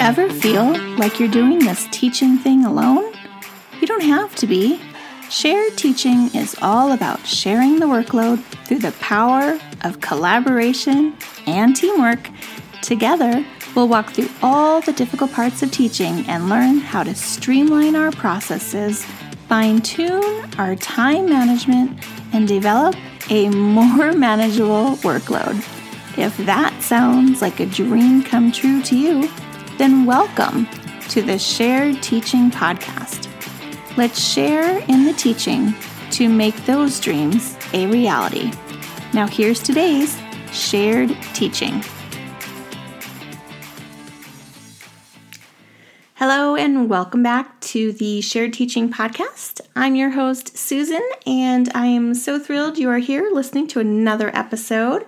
Ever feel like you're doing this teaching thing alone? You don't have to be. Shared teaching is all about sharing the workload through the power of collaboration and teamwork. Together, we'll walk through all the difficult parts of teaching and learn how to streamline our processes, fine tune our time management, and develop a more manageable workload. If that sounds like a dream come true to you, then welcome to the Shared Teaching Podcast. Let's share in the teaching to make those dreams a reality. Now, here's today's shared teaching. Hello, and welcome back to the Shared Teaching Podcast. I'm your host, Susan, and I am so thrilled you are here listening to another episode.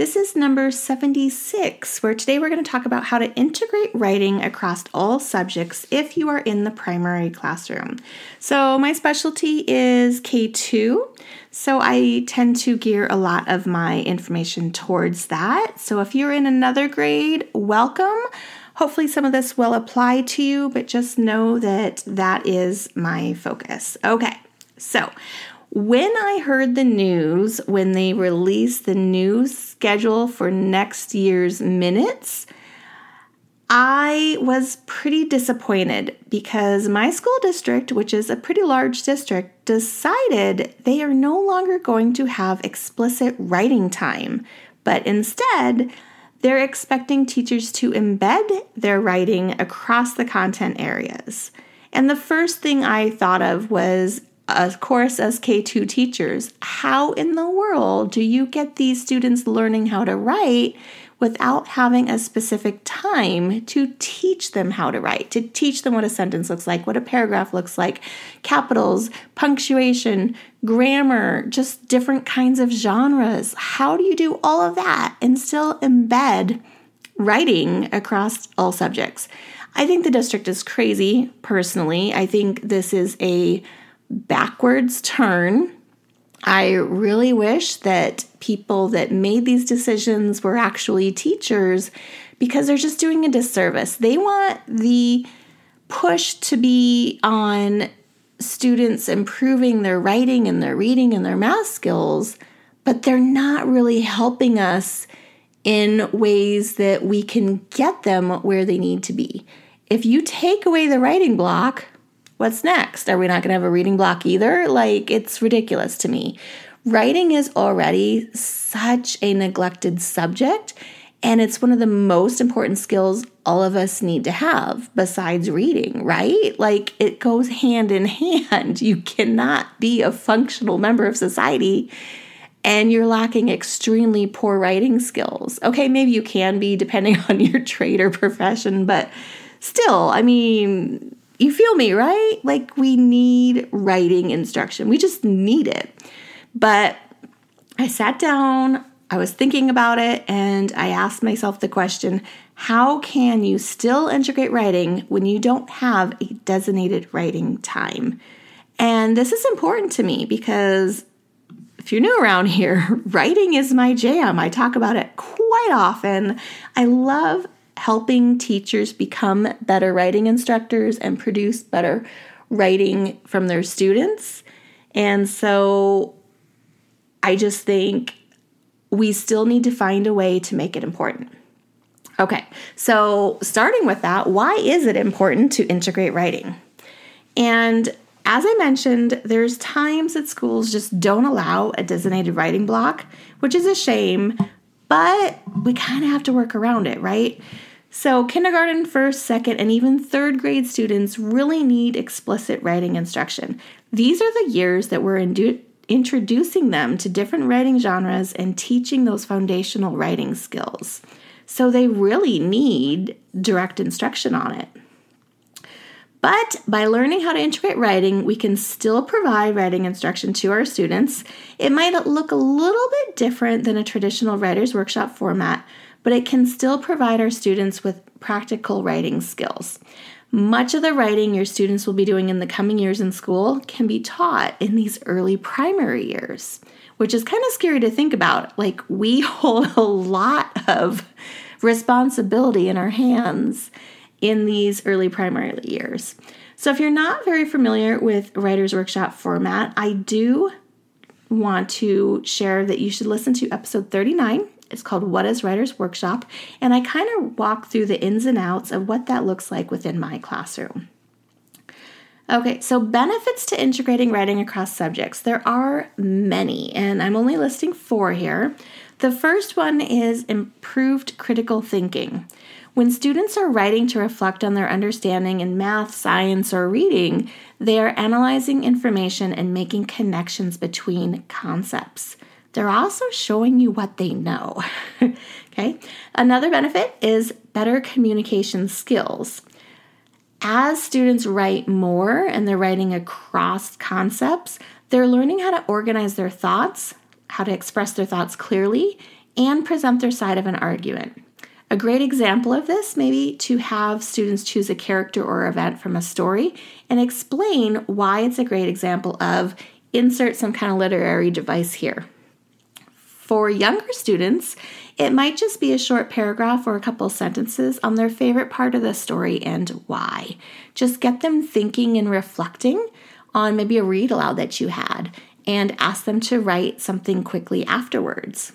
This is number 76, where today we're going to talk about how to integrate writing across all subjects if you are in the primary classroom. So, my specialty is K2, so I tend to gear a lot of my information towards that. So, if you're in another grade, welcome. Hopefully, some of this will apply to you, but just know that that is my focus. Okay, so when I heard the news, when they released the new schedule for next year's minutes, I was pretty disappointed because my school district, which is a pretty large district, decided they are no longer going to have explicit writing time, but instead, they're expecting teachers to embed their writing across the content areas. And the first thing I thought of was of course, as K2 teachers, how in the world do you get these students learning how to write without having a specific time to teach them how to write, to teach them what a sentence looks like, what a paragraph looks like, capitals, punctuation, grammar, just different kinds of genres? How do you do all of that and still embed writing across all subjects? I think the district is crazy personally. I think this is a backwards turn. I really wish that people that made these decisions were actually teachers because they're just doing a disservice. They want the push to be on students improving their writing and their reading and their math skills, but they're not really helping us in ways that we can get them where they need to be. If you take away the writing block, What's next? Are we not going to have a reading block either? Like, it's ridiculous to me. Writing is already such a neglected subject, and it's one of the most important skills all of us need to have besides reading, right? Like, it goes hand in hand. You cannot be a functional member of society and you're lacking extremely poor writing skills. Okay, maybe you can be depending on your trade or profession, but still, I mean, you feel me, right? Like we need writing instruction. We just need it. But I sat down, I was thinking about it, and I asked myself the question how can you still integrate writing when you don't have a designated writing time? And this is important to me because if you're new around here, writing is my jam. I talk about it quite often. I love helping teachers become better writing instructors and produce better writing from their students. And so I just think we still need to find a way to make it important. Okay, so starting with that, why is it important to integrate writing? And as I mentioned, there's times that schools just don't allow a designated writing block, which is a shame, but we kind of have to work around it, right? So, kindergarten, first, second, and even third grade students really need explicit writing instruction. These are the years that we're indu- introducing them to different writing genres and teaching those foundational writing skills. So, they really need direct instruction on it. But by learning how to integrate writing, we can still provide writing instruction to our students. It might look a little bit different than a traditional writer's workshop format, but it can still provide our students with practical writing skills. Much of the writing your students will be doing in the coming years in school can be taught in these early primary years, which is kind of scary to think about. Like, we hold a lot of responsibility in our hands in these early primary years. So, if you're not very familiar with Writer's Workshop format, I do want to share that you should listen to episode 39 it's called What is Writer's Workshop, and I kind of walk through the ins and outs of what that looks like within my classroom. Okay, so benefits to integrating writing across subjects. There are many, and I'm only listing four here. The first one is improved critical thinking. When students are writing to reflect on their understanding in math, science, or reading, they are analyzing information and making connections between concepts they're also showing you what they know. okay. Another benefit is better communication skills. As students write more and they're writing across concepts, they're learning how to organize their thoughts, how to express their thoughts clearly, and present their side of an argument. A great example of this may be to have students choose a character or event from a story and explain why it's a great example of insert some kind of literary device here. For younger students, it might just be a short paragraph or a couple sentences on their favorite part of the story and why. Just get them thinking and reflecting on maybe a read aloud that you had and ask them to write something quickly afterwards.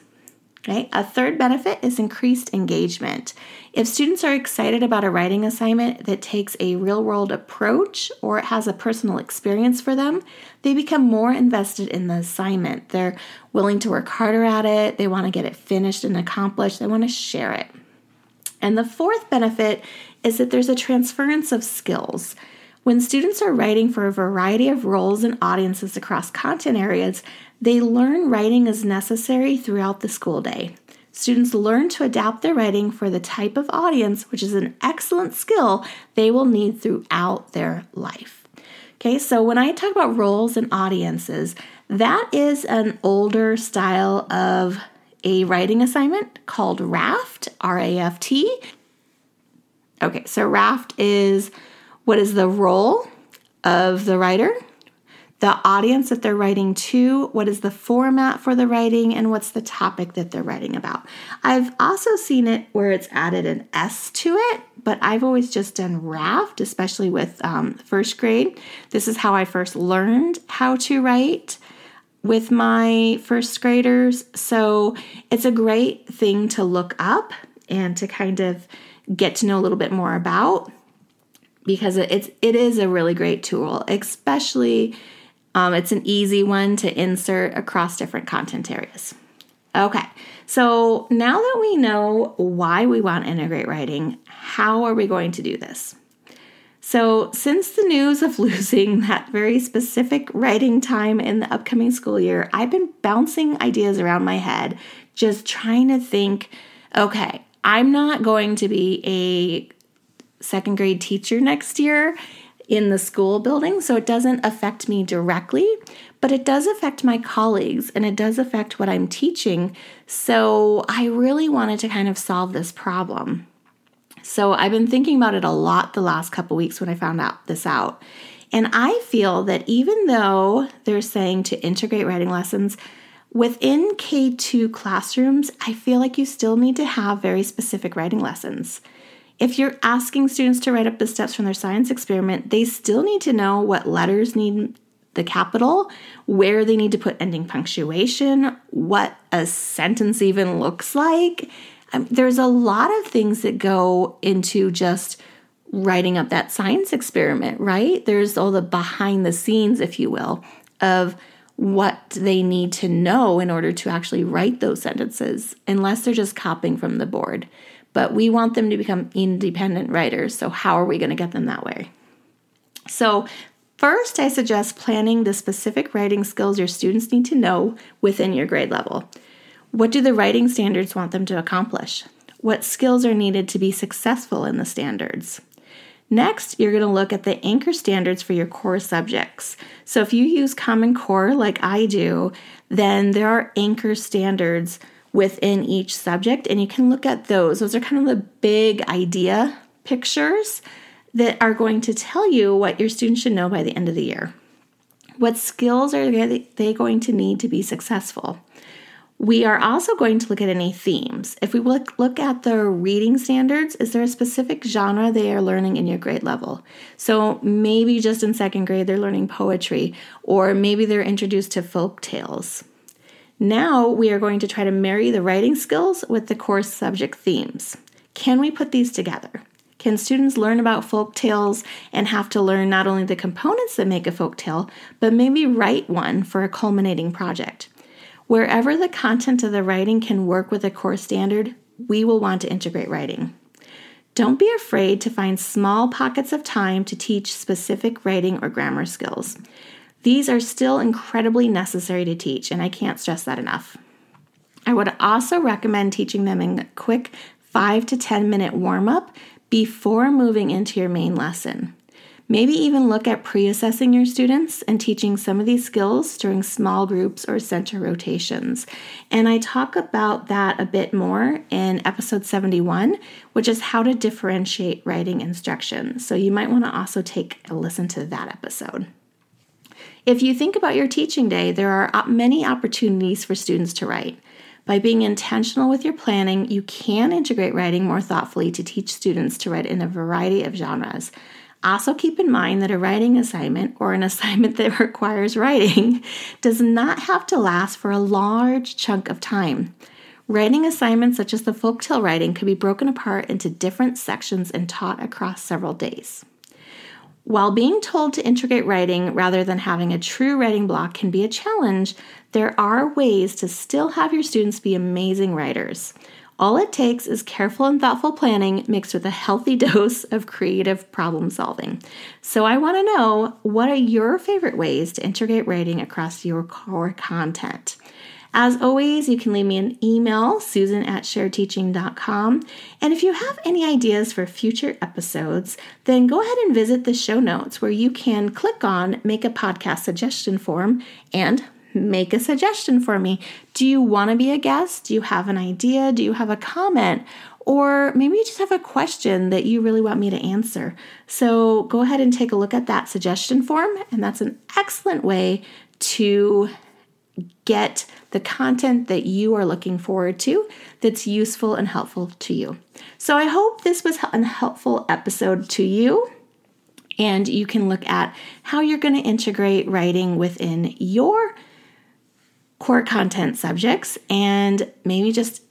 Okay. A third benefit is increased engagement. If students are excited about a writing assignment that takes a real world approach or has a personal experience for them, they become more invested in the assignment. They're willing to work harder at it, they want to get it finished and accomplished, they want to share it. And the fourth benefit is that there's a transference of skills. When students are writing for a variety of roles and audiences across content areas, they learn writing is necessary throughout the school day. Students learn to adapt their writing for the type of audience, which is an excellent skill they will need throughout their life. Okay, so when I talk about roles and audiences, that is an older style of a writing assignment called RAFT, R A F T. Okay, so RAFT is what is the role of the writer, the audience that they're writing to, what is the format for the writing, and what's the topic that they're writing about. I've also seen it where it's added an S to it, but I've always just done RAFT, especially with um, first grade. This is how I first learned how to write with my first graders. So it's a great thing to look up and to kind of get to know a little bit more about because it's it is a really great tool, especially um, it's an easy one to insert across different content areas. Okay, so now that we know why we want to integrate writing, how are we going to do this? So, since the news of losing that very specific writing time in the upcoming school year, I've been bouncing ideas around my head, just trying to think okay, I'm not going to be a second grade teacher next year in the school building, so it doesn't affect me directly, but it does affect my colleagues and it does affect what I'm teaching. So I really wanted to kind of solve this problem. So I've been thinking about it a lot the last couple weeks when I found out this out. And I feel that even though they're saying to integrate writing lessons, within K2 classrooms, I feel like you still need to have very specific writing lessons. If you're asking students to write up the steps from their science experiment, they still need to know what letters need the capital, where they need to put ending punctuation, what a sentence even looks like. Um, there's a lot of things that go into just writing up that science experiment, right? There's all the behind the scenes, if you will, of what they need to know in order to actually write those sentences, unless they're just copying from the board but we want them to become independent writers. So, how are we going to get them that way? So, first, I suggest planning the specific writing skills your students need to know within your grade level. What do the writing standards want them to accomplish? What skills are needed to be successful in the standards? Next, you're going to look at the anchor standards for your core subjects. So, if you use Common Core like I do, then there are anchor standards within each subject, and you can look at those. Those are kind of the big idea pictures that are going to tell you what your students should know by the end of the year. What skills are they going to need to be successful? We are also going to look at any themes. If we look, look at the reading standards, is there a specific genre they are learning in your grade level? So maybe just in second grade they're learning poetry, or maybe they're introduced to folk tales. Now we are going to try to marry the writing skills with the course subject themes. Can we put these together? Can students learn about folk tales and have to learn not only the components that make a folk tale, but maybe write one for a culminating project? Wherever the content of the writing can work with a course standard, we will want to integrate writing. Don't be afraid to find small pockets of time to teach specific writing or grammar skills. These are still incredibly necessary to teach, and I can't stress that enough. I would also recommend teaching them in a quick 5 to 10 minute warm up before moving into your main lesson. Maybe even look at pre assessing your students and teaching some of these skills during small groups or center rotations. And I talk about that a bit more in episode 71, which is how to differentiate writing instruction. So you might want to also take a listen to that episode. If you think about your teaching day, there are many opportunities for students to write. By being intentional with your planning, you can integrate writing more thoughtfully to teach students to write in a variety of genres. Also, keep in mind that a writing assignment or an assignment that requires writing does not have to last for a large chunk of time. Writing assignments, such as the folktale writing, could be broken apart into different sections and taught across several days. While being told to integrate writing rather than having a true writing block can be a challenge, there are ways to still have your students be amazing writers. All it takes is careful and thoughtful planning mixed with a healthy dose of creative problem solving. So, I want to know what are your favorite ways to integrate writing across your core content? As always, you can leave me an email, susan at sharedteaching.com. And if you have any ideas for future episodes, then go ahead and visit the show notes where you can click on Make a Podcast Suggestion form and make a suggestion for me. Do you want to be a guest? Do you have an idea? Do you have a comment? Or maybe you just have a question that you really want me to answer. So go ahead and take a look at that suggestion form, and that's an excellent way to get the content that you are looking forward to that's useful and helpful to you. So I hope this was a helpful episode to you. And you can look at how you're going to integrate writing within your core content subjects and maybe just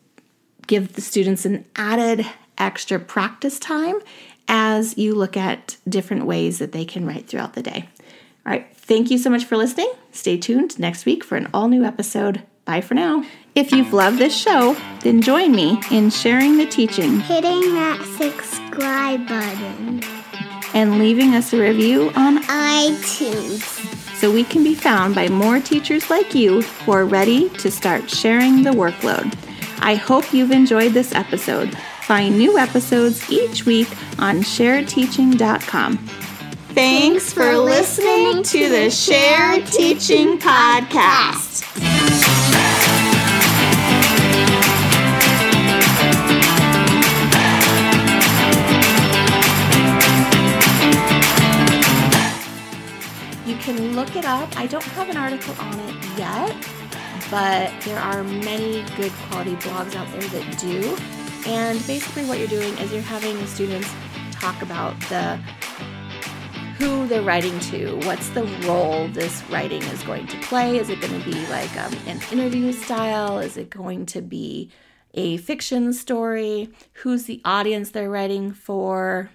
give the students an added extra practice time as you look at different ways that they can write throughout the day. All right, thank you so much for listening. Stay tuned next week for an all new episode. Bye for now. If you've loved this show, then join me in sharing the teaching, hitting that subscribe button, and leaving us a review on iTunes so we can be found by more teachers like you who are ready to start sharing the workload. I hope you've enjoyed this episode. Find new episodes each week on sharedteaching.com. Thanks for listening to the Share Teaching Podcast. You can look it up. I don't have an article on it yet, but there are many good quality blogs out there that do. And basically, what you're doing is you're having the students talk about the who they're writing to, what's the role this writing is going to play. Is it going to be like um, an interview style? Is it going to be a fiction story? Who's the audience they're writing for?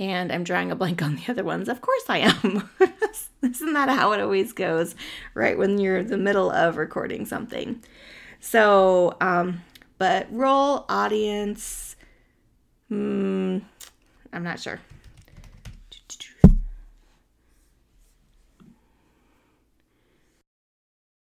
And I'm drawing a blank on the other ones. Of course I am. Isn't that how it always goes, right? When you're in the middle of recording something. So, um, but role, audience, hmm, I'm not sure.